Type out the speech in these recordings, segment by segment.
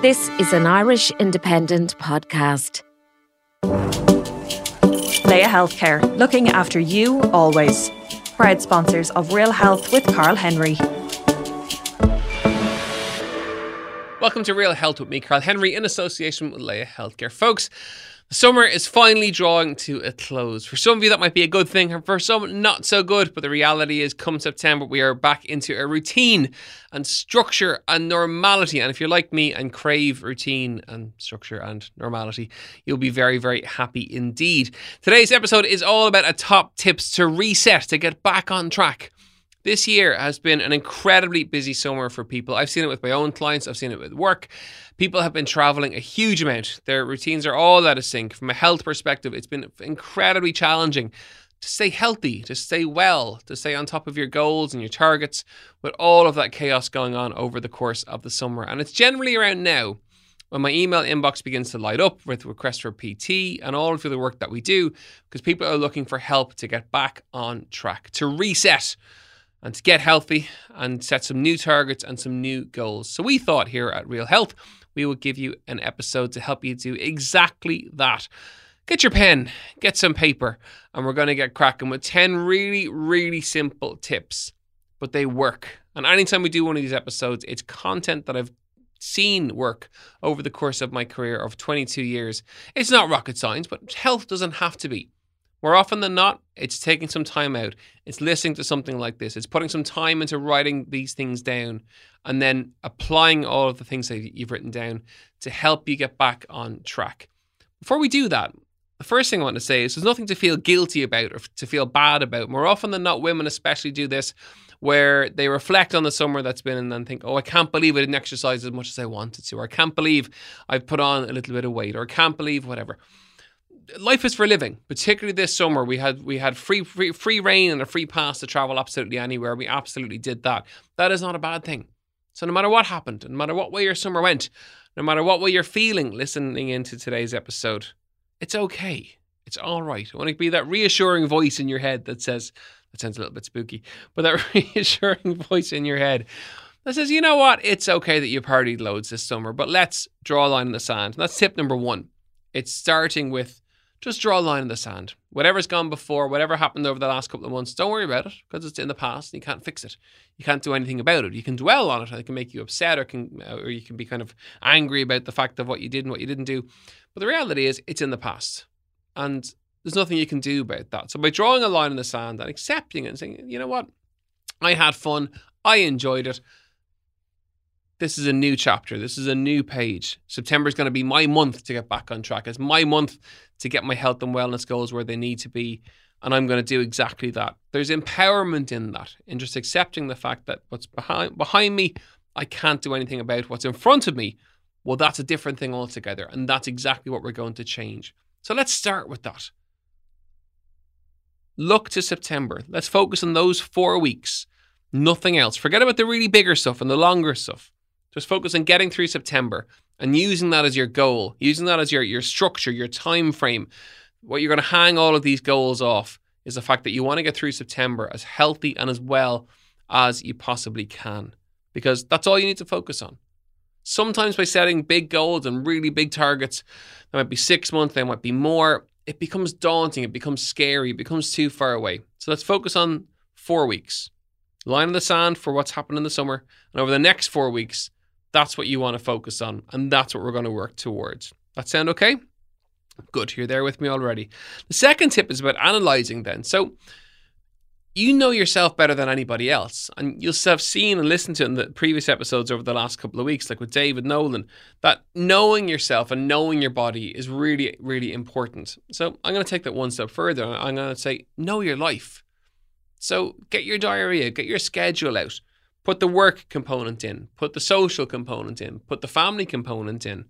This is an Irish Independent podcast. Laya Healthcare, looking after you always. Proud sponsors of Real Health with Carl Henry. Welcome to Real Health with me, Carl Henry, in association with Laya Healthcare. Folks, summer is finally drawing to a close. For some of you, that might be a good thing, and for some, not so good. But the reality is, come September, we are back into a routine and structure and normality. And if you're like me and crave routine and structure and normality, you'll be very, very happy indeed. Today's episode is all about a top tips to reset, to get back on track. This year has been an incredibly busy summer for people. I've seen it with my own clients, I've seen it with work. People have been traveling a huge amount. Their routines are all out of sync. From a health perspective, it's been incredibly challenging to stay healthy, to stay well, to stay on top of your goals and your targets with all of that chaos going on over the course of the summer. And it's generally around now when my email inbox begins to light up with requests for PT and all of the work that we do because people are looking for help to get back on track, to reset and to get healthy and set some new targets and some new goals. So we thought here at Real Health, we would give you an episode to help you do exactly that. Get your pen, get some paper, and we're going to get cracking with 10 really, really simple tips, but they work. And anytime we do one of these episodes, it's content that I've seen work over the course of my career of 22 years. It's not rocket science, but health doesn't have to be. More often than not, it's taking some time out. It's listening to something like this. It's putting some time into writing these things down and then applying all of the things that you've written down to help you get back on track. Before we do that, the first thing I want to say is there's nothing to feel guilty about or to feel bad about. More often than not, women especially do this where they reflect on the summer that's been and then think, oh, I can't believe I didn't exercise as much as I wanted to, or I can't believe I've put on a little bit of weight, or I can't believe whatever life is for living. Particularly this summer, we had we had free free free rein and a free pass to travel absolutely anywhere. We absolutely did that. That is not a bad thing. So no matter what happened, no matter what way your summer went, no matter what way you're feeling listening into today's episode, it's okay. It's all right. I want to be that reassuring voice in your head that says that sounds a little bit spooky, but that reassuring voice in your head that says, you know what, it's okay that you partied loads this summer, but let's draw a line in the sand. And that's tip number one. It's starting with just draw a line in the sand. Whatever's gone before, whatever happened over the last couple of months, don't worry about it because it's in the past and you can't fix it. You can't do anything about it. You can dwell on it and it can make you upset or can uh, or you can be kind of angry about the fact of what you did and what you didn't do. But the reality is it's in the past. And there's nothing you can do about that. So by drawing a line in the sand and accepting it and saying, you know what? I had fun. I enjoyed it this is a new chapter. This is a new page. September is going to be my month to get back on track. It's my month to get my health and wellness goals where they need to be. And I'm going to do exactly that. There's empowerment in that, in just accepting the fact that what's behind behind me, I can't do anything about. What's in front of me, well, that's a different thing altogether. And that's exactly what we're going to change. So let's start with that. Look to September. Let's focus on those four weeks. Nothing else. Forget about the really bigger stuff and the longer stuff. Just focus on getting through September and using that as your goal, using that as your, your structure, your time frame. What you're going to hang all of these goals off is the fact that you want to get through September as healthy and as well as you possibly can, because that's all you need to focus on. Sometimes by setting big goals and really big targets, that might be six months, they might be more, it becomes daunting, it becomes scary, it becomes too far away. So let's focus on four weeks. Line in the sand for what's happened in the summer. And over the next four weeks, that's what you want to focus on, and that's what we're going to work towards. That sound okay? Good, you're there with me already. The second tip is about analyzing then. So, you know yourself better than anybody else. And you'll have seen and listened to in the previous episodes over the last couple of weeks, like with David Nolan, that knowing yourself and knowing your body is really, really important. So I'm going to take that one step further. I'm going to say, know your life. So get your diary out, get your schedule out. Put the work component in, put the social component in, put the family component in,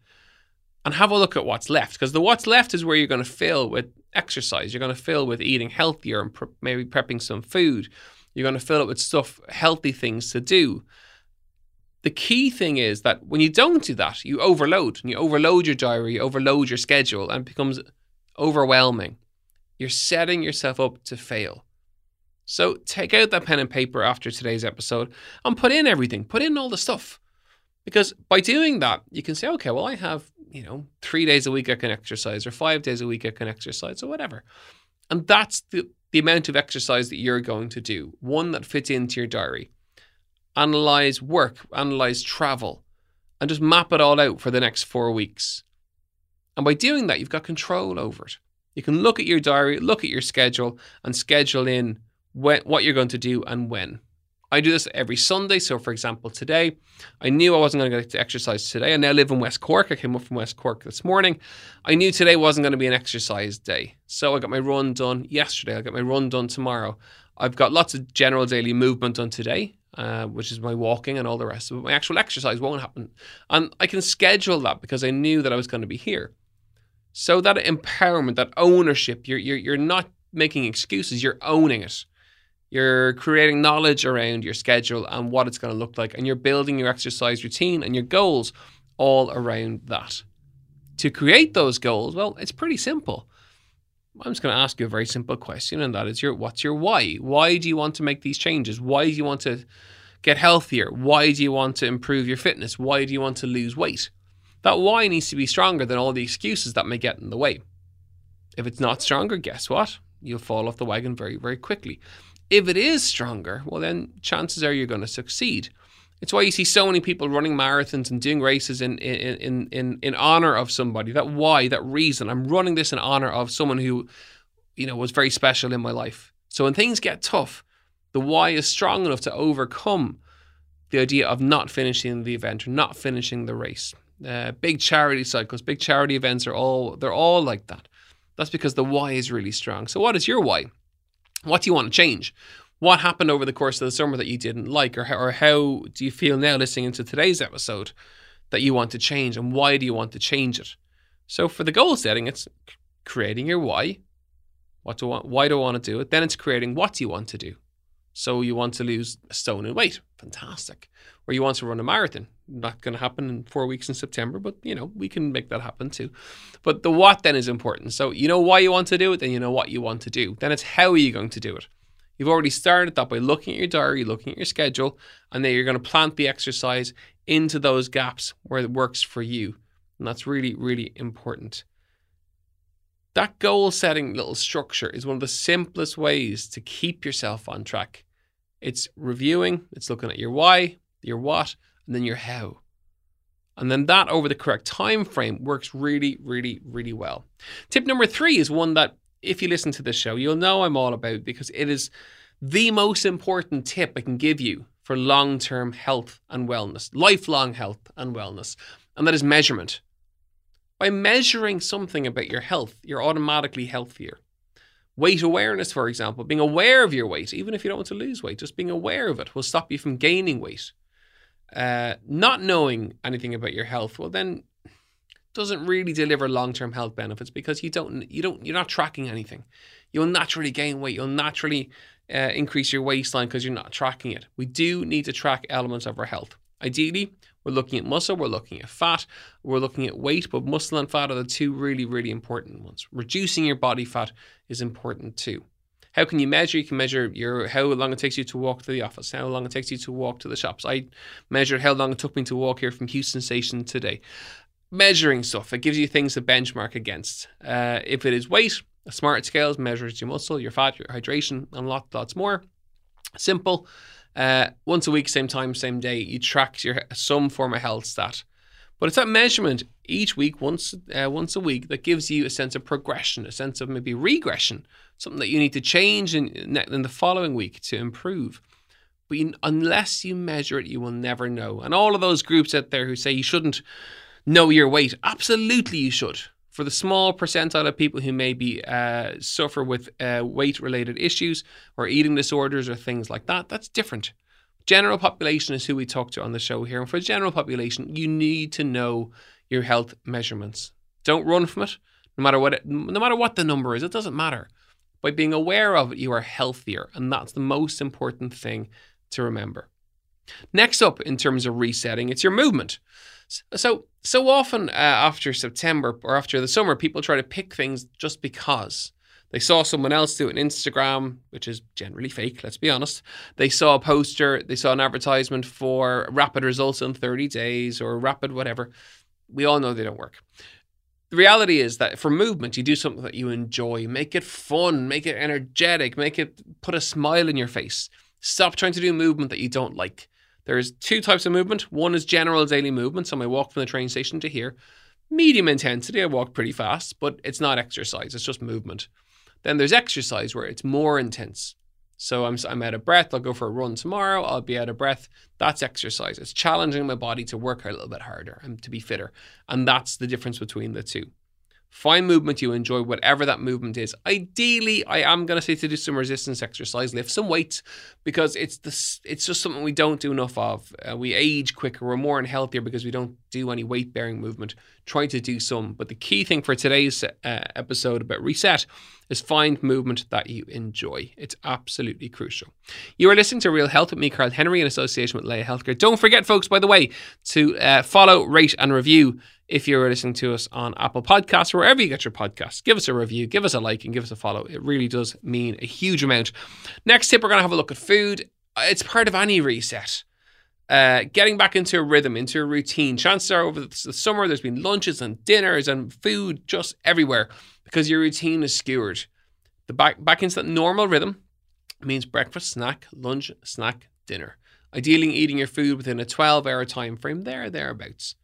and have a look at what's left. Because the what's left is where you're going to fill with exercise. You're going to fill with eating healthier and maybe prepping some food. You're going to fill it with stuff, healthy things to do. The key thing is that when you don't do that, you overload and you overload your diary, you overload your schedule, and it becomes overwhelming. You're setting yourself up to fail. So take out that pen and paper after today's episode and put in everything, put in all the stuff. Because by doing that, you can say, okay, well, I have, you know, three days a week I can exercise or five days a week I can exercise or whatever. And that's the, the amount of exercise that you're going to do, one that fits into your diary. Analyze work, analyze travel, and just map it all out for the next four weeks. And by doing that, you've got control over it. You can look at your diary, look at your schedule, and schedule in what you're going to do and when. I do this every Sunday. So, for example, today, I knew I wasn't going to get to exercise today. I now live in West Cork. I came up from West Cork this morning. I knew today wasn't going to be an exercise day. So, I got my run done yesterday. I got my run done tomorrow. I've got lots of general daily movement done today, uh, which is my walking and all the rest of it. My actual exercise won't happen. And I can schedule that because I knew that I was going to be here. So, that empowerment, that ownership, you're, you're, you're not making excuses, you're owning it. You're creating knowledge around your schedule and what it's going to look like, and you're building your exercise routine and your goals all around that. To create those goals, well, it's pretty simple. I'm just going to ask you a very simple question, and that is your what's your why? Why do you want to make these changes? Why do you want to get healthier? Why do you want to improve your fitness? Why do you want to lose weight? That why needs to be stronger than all the excuses that may get in the way. If it's not stronger, guess what? You'll fall off the wagon very, very quickly. If it is stronger, well, then chances are you're going to succeed. It's why you see so many people running marathons and doing races in in in in, in honor of somebody. That why, that reason. I'm running this in honor of someone who, you know, was very special in my life. So when things get tough, the why is strong enough to overcome the idea of not finishing the event or not finishing the race. Uh, big charity cycles, big charity events are all they're all like that. That's because the why is really strong. So what is your why? What do you want to change? What happened over the course of the summer that you didn't like, or how, or how do you feel now listening into today's episode that you want to change, and why do you want to change it? So for the goal setting, it's creating your why. What do I want? Why do I want to do it? Then it's creating what do you want to do. So you want to lose a stone in weight, fantastic. Or you want to run a marathon, not going to happen in four weeks in September, but you know we can make that happen too. But the what then is important. So you know why you want to do it, then you know what you want to do. Then it's how are you going to do it. You've already started that by looking at your diary, looking at your schedule, and then you're going to plant the exercise into those gaps where it works for you. And that's really, really important. That goal setting little structure is one of the simplest ways to keep yourself on track. It's reviewing, it's looking at your why, your what, and then your how. And then that over the correct time frame works really, really, really well. Tip number three is one that if you listen to this show, you'll know I'm all about because it is the most important tip I can give you for long term health and wellness, lifelong health and wellness, and that is measurement. By measuring something about your health, you're automatically healthier. Weight awareness, for example, being aware of your weight, even if you don't want to lose weight, just being aware of it will stop you from gaining weight. Uh, not knowing anything about your health, well, then doesn't really deliver long-term health benefits because you don't you don't you're not tracking anything. You'll naturally gain weight. You'll naturally uh, increase your waistline because you're not tracking it. We do need to track elements of our health. Ideally, we're looking at muscle, we're looking at fat, we're looking at weight, but muscle and fat are the two really, really important ones. Reducing your body fat is important too. How can you measure? You can measure your how long it takes you to walk to the office, how long it takes you to walk to the shops. I measured how long it took me to walk here from Heuston Station today. Measuring stuff, it gives you things to benchmark against. Uh, if it is weight, a smart scales measures your muscle, your fat, your hydration, and lots, lots more. Simple. Uh, once a week, same time, same day, you track your some form of health stat. But it's that measurement each week, once uh, once a week, that gives you a sense of progression, a sense of maybe regression, something that you need to change in, in the following week to improve. But you, unless you measure it, you will never know. And all of those groups out there who say you shouldn't know your weight, absolutely you should. For the small percentile of people who maybe uh, suffer with uh, weight related issues or eating disorders or things like that, that's different. General population is who we talk to on the show here. And for the general population, you need to know your health measurements. Don't run from it. No matter what it, no matter what the number is, it doesn't matter. By being aware of it, you are healthier, and that's the most important thing to remember. Next up, in terms of resetting, it's your movement. So, so often uh, after September or after the summer, people try to pick things just because. They saw someone else do it on Instagram, which is generally fake, let's be honest. They saw a poster, they saw an advertisement for rapid results in 30 days or rapid whatever. We all know they don't work. The reality is that for movement, you do something that you enjoy. Make it fun, make it energetic, make it put a smile in your face. Stop trying to do movement that you don't like. There's two types of movement. One is general daily movement. So I walk from the train station to here. Medium intensity, I walk pretty fast, but it's not exercise, it's just movement. Then there's exercise where it's more intense. So I'm, I'm out of breath. I'll go for a run tomorrow. I'll be out of breath. That's exercise. It's challenging my body to work a little bit harder and to be fitter. And that's the difference between the two. Find movement you enjoy, whatever that movement is. Ideally, I am going to say to do some resistance exercise, lift some weights, because it's this. It's just something we don't do enough of. Uh, we age quicker, we're more unhealthier because we don't do any weight bearing movement. Try to do some, but the key thing for today's uh, episode about reset is find movement that you enjoy. It's absolutely crucial. You are listening to Real Health with me, Carl Henry, in association with Laya Healthcare. Don't forget, folks, by the way, to uh, follow, rate, and review if you're listening to us on Apple Podcasts or wherever you get your podcasts. Give us a review, give us a like, and give us a follow. It really does mean a huge amount. Next tip, we're going to have a look at food. It's part of any reset. Uh, getting back into a rhythm, into a routine. Chances are over the summer, there's been lunches and dinners and food just everywhere because your routine is skewered. The back back into that normal rhythm means breakfast, snack, lunch, snack, dinner. Ideally, eating your food within a 12 hour time frame, there, thereabouts.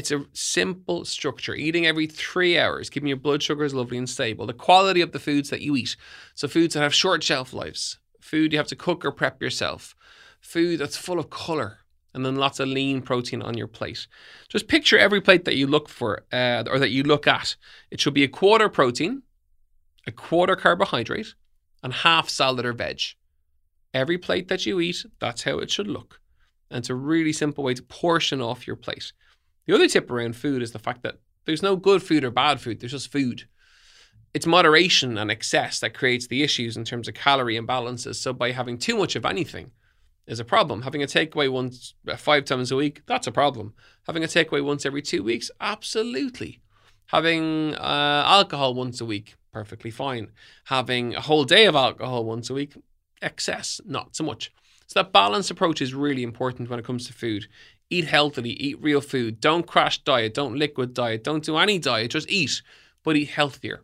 It's a simple structure. Eating every three hours, keeping your blood sugars lovely and stable. The quality of the foods that you eat. So, foods that have short shelf lives, food you have to cook or prep yourself, food that's full of color, and then lots of lean protein on your plate. Just picture every plate that you look for uh, or that you look at. It should be a quarter protein, a quarter carbohydrate, and half salad or veg. Every plate that you eat, that's how it should look. And it's a really simple way to portion off your plate. The other tip around food is the fact that there's no good food or bad food, there's just food. It's moderation and excess that creates the issues in terms of calorie imbalances. So, by having too much of anything is a problem. Having a takeaway once, uh, five times a week, that's a problem. Having a takeaway once every two weeks, absolutely. Having uh, alcohol once a week, perfectly fine. Having a whole day of alcohol once a week, excess, not so much. So, that balanced approach is really important when it comes to food eat healthily, eat real food. Don't crash diet, don't liquid diet, don't do any diet, just eat, but eat healthier.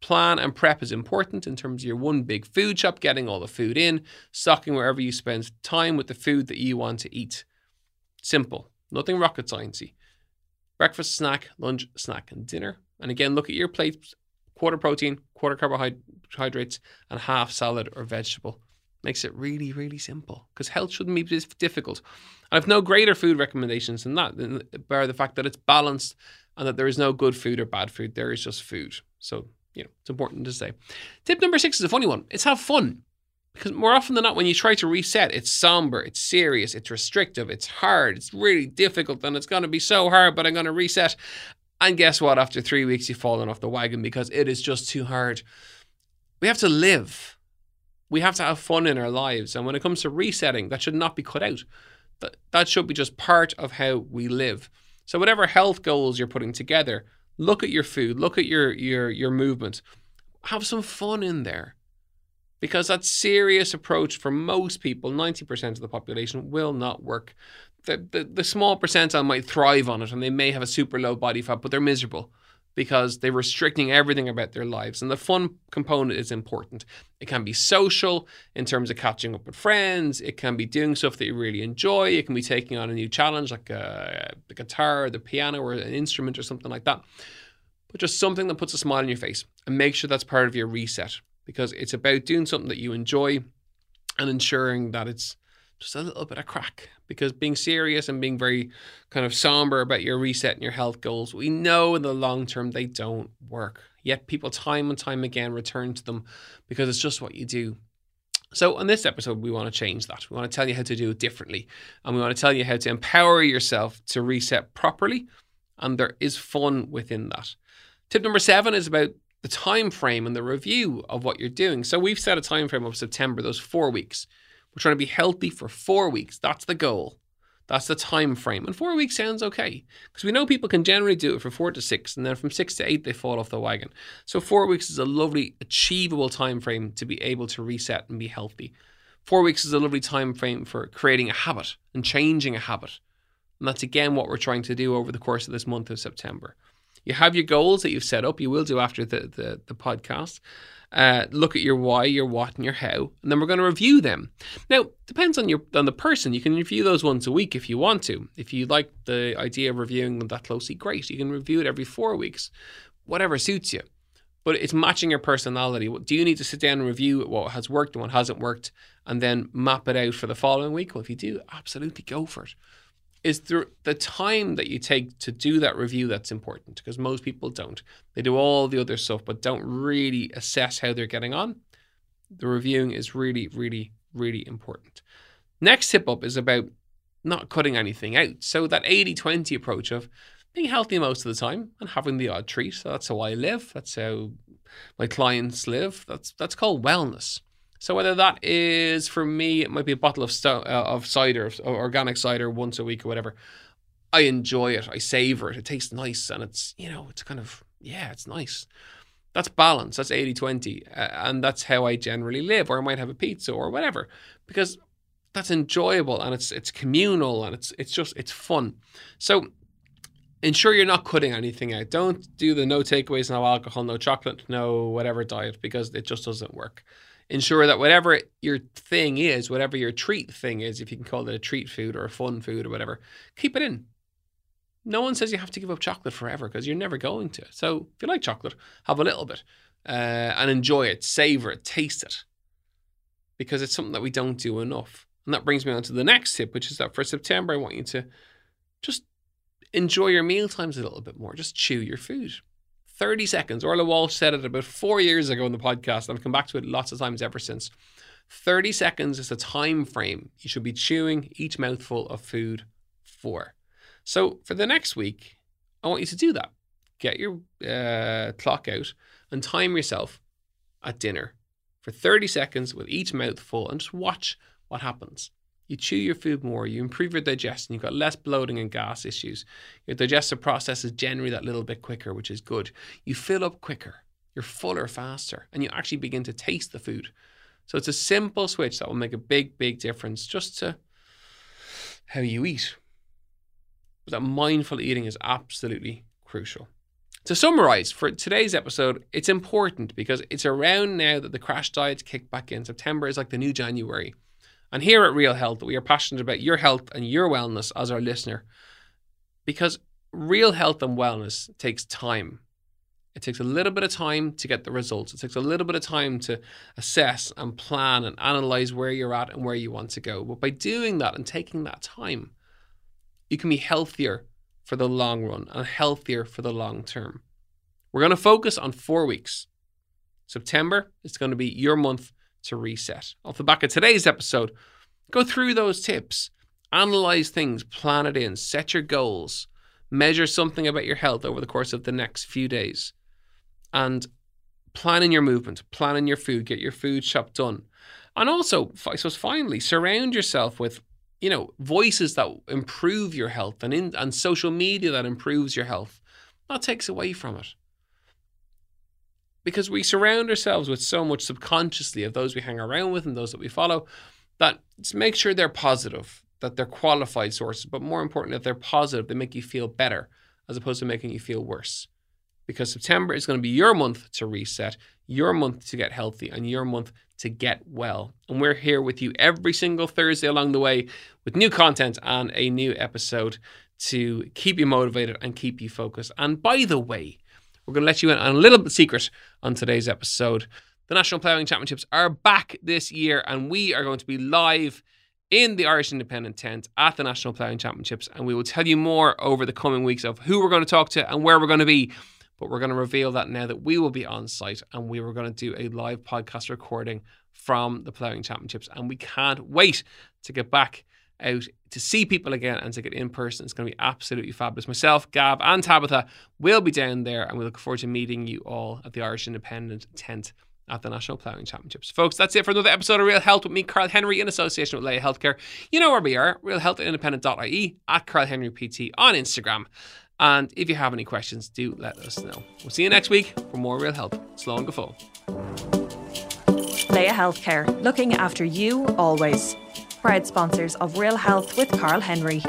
Plan and prep is important in terms of your one big food shop, getting all the food in, stocking wherever you spend time with the food that you want to eat. Simple, nothing rocket sciencey. Breakfast, snack, lunch, snack, and dinner. And again, look at your plate quarter protein, quarter carbohydrates, and half salad or vegetable. Makes it really, really simple because health shouldn't be difficult. I have no greater food recommendations than that, bar the fact that it's balanced and that there is no good food or bad food. There is just food. So, you know, it's important to say. Tip number six is a funny one it's have fun. Because more often than not, when you try to reset, it's somber, it's serious, it's restrictive, it's hard, it's really difficult, and it's going to be so hard, but I'm going to reset. And guess what? After three weeks, you've fallen off the wagon because it is just too hard. We have to live we have to have fun in our lives. And when it comes to resetting, that should not be cut out. That, that should be just part of how we live. So whatever health goals you're putting together, look at your food, look at your your your movement. Have some fun in there. Because that serious approach for most people, 90% of the population, will not work. The, the, the small percentile might thrive on it and they may have a super low body fat, but they're miserable because they're restricting everything about their lives. And the fun component is important. It can be social in terms of catching up with friends. It can be doing stuff that you really enjoy. It can be taking on a new challenge like a, the guitar or the piano or an instrument or something like that. But just something that puts a smile on your face and make sure that's part of your reset because it's about doing something that you enjoy and ensuring that it's just a little bit of crack because being serious and being very kind of somber about your reset and your health goals, we know in the long term they don't work. Yet people time and time again return to them because it's just what you do. So, on this episode, we want to change that. We want to tell you how to do it differently. And we want to tell you how to empower yourself to reset properly. And there is fun within that. Tip number seven is about the time frame and the review of what you're doing. So, we've set a time frame of September, those four weeks. We're trying to be healthy for four weeks. That's the goal. That's the time frame. And four weeks sounds okay because we know people can generally do it for four to six, and then from six to eight, they fall off the wagon. So four weeks is a lovely, achievable time frame to be able to reset and be healthy. Four weeks is a lovely time frame for creating a habit and changing a habit. And that's again what we're trying to do over the course of this month of September. You have your goals that you've set up. You will do after the, the, the podcast. Uh, look at your why, your what, and your how, and then we're going to review them. Now, depends on your on the person. You can review those once a week if you want to. If you like the idea of reviewing them that closely, great. You can review it every four weeks, whatever suits you. But it's matching your personality. Do you need to sit down and review what has worked and what hasn't worked, and then map it out for the following week? Well, if you do, absolutely go for it is the, the time that you take to do that review that's important because most people don't. They do all the other stuff but don't really assess how they're getting on. The reviewing is really, really, really important. Next tip up is about not cutting anything out. So that 80-20 approach of being healthy most of the time and having the odd treat. So that's how I live. That's how my clients live. That's that's called wellness. So whether that is for me, it might be a bottle of uh, of cider, organic cider, once a week or whatever. I enjoy it. I savor it. It tastes nice, and it's you know it's kind of yeah, it's nice. That's balance. That's 80-20. Uh, and that's how I generally live. Or I might have a pizza or whatever because that's enjoyable and it's it's communal and it's it's just it's fun. So ensure you're not cutting anything out. Don't do the no takeaways, no alcohol, no chocolate, no whatever diet because it just doesn't work ensure that whatever your thing is, whatever your treat thing is, if you can call it a treat food or a fun food or whatever, keep it in. No one says you have to give up chocolate forever because you're never going to. So if you like chocolate, have a little bit uh, and enjoy it, savor it, taste it, because it's something that we don't do enough. And that brings me on to the next tip, which is that for September, I want you to just enjoy your meal times a little bit more. Just chew your food. 30 seconds. Orla Walsh said it about four years ago in the podcast. And I've come back to it lots of times ever since. 30 seconds is the time frame you should be chewing each mouthful of food for. So for the next week, I want you to do that. Get your uh, clock out and time yourself at dinner for 30 seconds with each mouthful and just watch what happens. You chew your food more, you improve your digestion, you've got less bloating and gas issues. Your digestive process is generally that little bit quicker, which is good. You fill up quicker, you're fuller faster, and you actually begin to taste the food. So it's a simple switch that will make a big, big difference just to how you eat. But that mindful eating is absolutely crucial. To summarize, for today's episode, it's important because it's around now that the crash diets kick back in. September is like the new January. And here at Real Health, we are passionate about your health and your wellness as our listener because real health and wellness takes time. It takes a little bit of time to get the results. It takes a little bit of time to assess and plan and analyze where you're at and where you want to go. But by doing that and taking that time, you can be healthier for the long run and healthier for the long term. We're going to focus on four weeks. September is going to be your month to reset. Off the back of today's episode, go through those tips, analyze things, plan it in, set your goals, measure something about your health over the course of the next few days, and plan in your movement, plan in your food, get your food shop done. And also, I suppose, finally, surround yourself with you know voices that improve your health and in and social media that improves your health. That takes away from it because we surround ourselves with so much subconsciously of those we hang around with and those that we follow that make sure they're positive, that they're qualified sources, but more important, that they're positive, they make you feel better as opposed to making you feel worse. Because September is going to be your month to reset, your month to get healthy, and your month to get well. And we're here with you every single Thursday along the way with new content and a new episode to keep you motivated and keep you focused. And by the way, we're going to let you in on a little bit secret on today's episode. The National Ploughing Championships are back this year, and we are going to be live in the Irish Independent tent at the National Ploughing Championships. And we will tell you more over the coming weeks of who we're going to talk to and where we're going to be. But we're going to reveal that now that we will be on site and we were going to do a live podcast recording from the Ploughing Championships. And we can't wait to get back out to see people again and to get in person. It's going to be absolutely fabulous. Myself, Gav, and Tabitha will be down there, and we look forward to meeting you all at the Irish Independent tent at the National Ploughing Championships. Folks, that's it for another episode of Real Health with me, Carl Henry, in association with Laya Healthcare. You know where we are, realhealthindependent.ie, at Carl Henry PT on Instagram. And if you have any questions, do let us know. We'll see you next week for more Real Health. Slow and go full. Laya Healthcare, looking after you always. Proud sponsors of Real Health with Carl Henry.